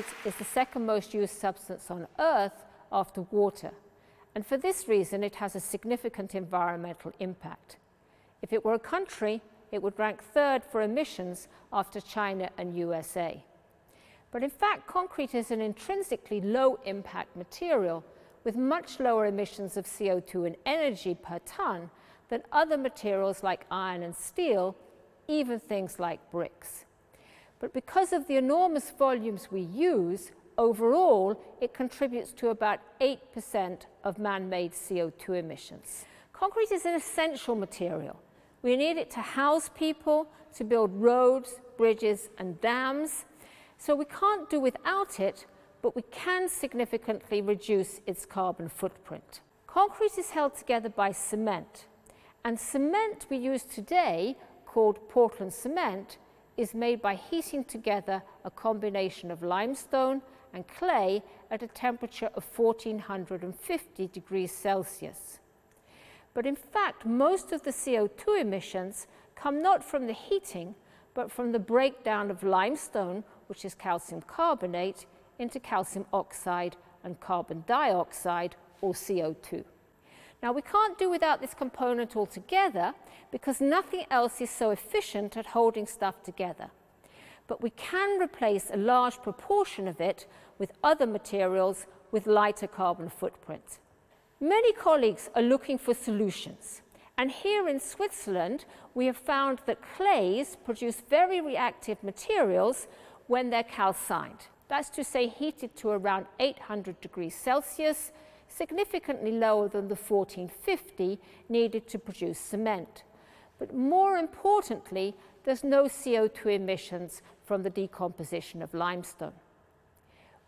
concrete is the second most used substance on Earth after water, and for this reason it has a significant environmental impact. If it were a country, it would rank third for emissions after China and USA. But in fact, concrete is an intrinsically low impact material with much lower emissions of CO2 and energy per ton than other materials like iron and steel, even things like bricks. But because of the enormous volumes we use, overall, it contributes to about 8% of man-made CO2 emissions. Concrete is an essential material. We need it to house people, to build roads, bridges and dams. So we can't do without it, but we can significantly reduce its carbon footprint. Concrete is held together by cement, and cement we use today, called Portland cement, is made by heating together a combination of limestone and clay at a temperature of 1450 degrees Celsius. But in fact, most of the CO2 emissions come not from the heating, but from the breakdown of limestone, which is calcium carbonate, into calcium oxide and carbon dioxide, or CO2. Now, we can't do without this component altogether because nothing else is so efficient at holding stuff together. But we can replace a large proportion of it with other materials with lighter carbon footprint. Many colleagues are looking for solutions. And here in Switzerland, we have found that clays produce very reactive materials when they're calcined. That's to say heated to around 800 degrees Celsius significantly lower than the 1450 needed to produce cement. But more importantly, there's no CO2 emissions from the decomposition of limestone.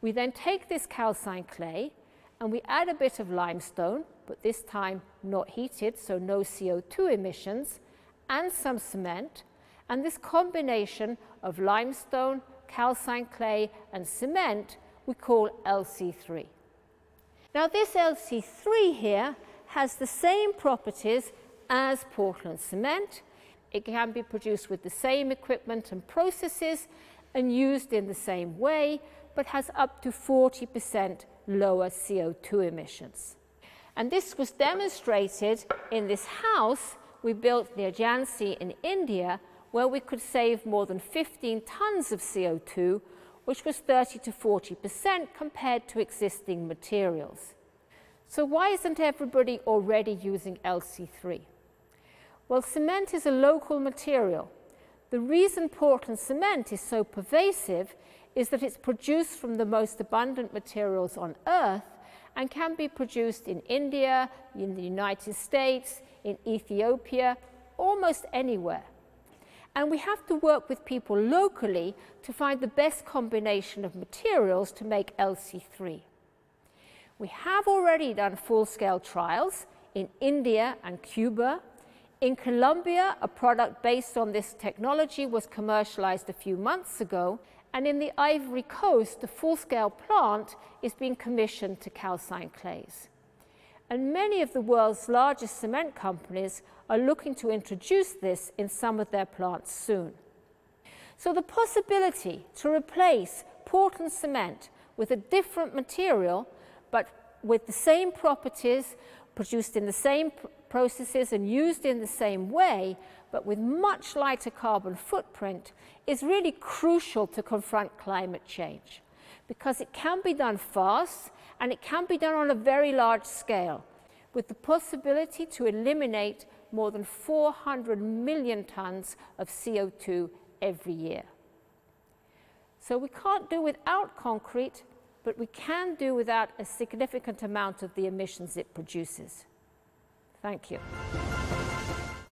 We then take this calcined clay and we add a bit of limestone, but this time not heated, so no CO2 emissions, and some cement, and this combination of limestone, calcined clay, and cement we call LC3. Now this LC3 here has the same properties as Portland cement. It can be produced with the same equipment and processes and used in the same way, but has up to 40% lower CO2 emissions. And this was demonstrated in this house we built near Jhansi in India, where we could save more than 15 tons of CO2 which was 30 to 40% compared to existing materials. So why isn't everybody already using LC3? Well, cement is a local material. The reason Portland cement is so pervasive is that it's produced from the most abundant materials on earth and can be produced in India, in the United States, in Ethiopia, almost anywhere. And we have to work with people locally to find the best combination of materials to make LC3. We have already done full-scale trials in India and Cuba. In Colombia, a product based on this technology was commercialized a few months ago, and in the Ivory Coast, the full-scale plant is being commissioned to calcine clays and many of the world's largest cement companies are looking to introduce this in some of their plants soon. So the possibility to replace Portland cement with a different material, but with the same properties, produced in the same processes and used in the same way, but with much lighter carbon footprint, is really crucial to confront climate change because it can be done fast and it can be done on a very large scale with the possibility to eliminate more than 400 million tons of CO2 every year. So we can't do without concrete, but we can do without a significant amount of the emissions it produces. Thank you.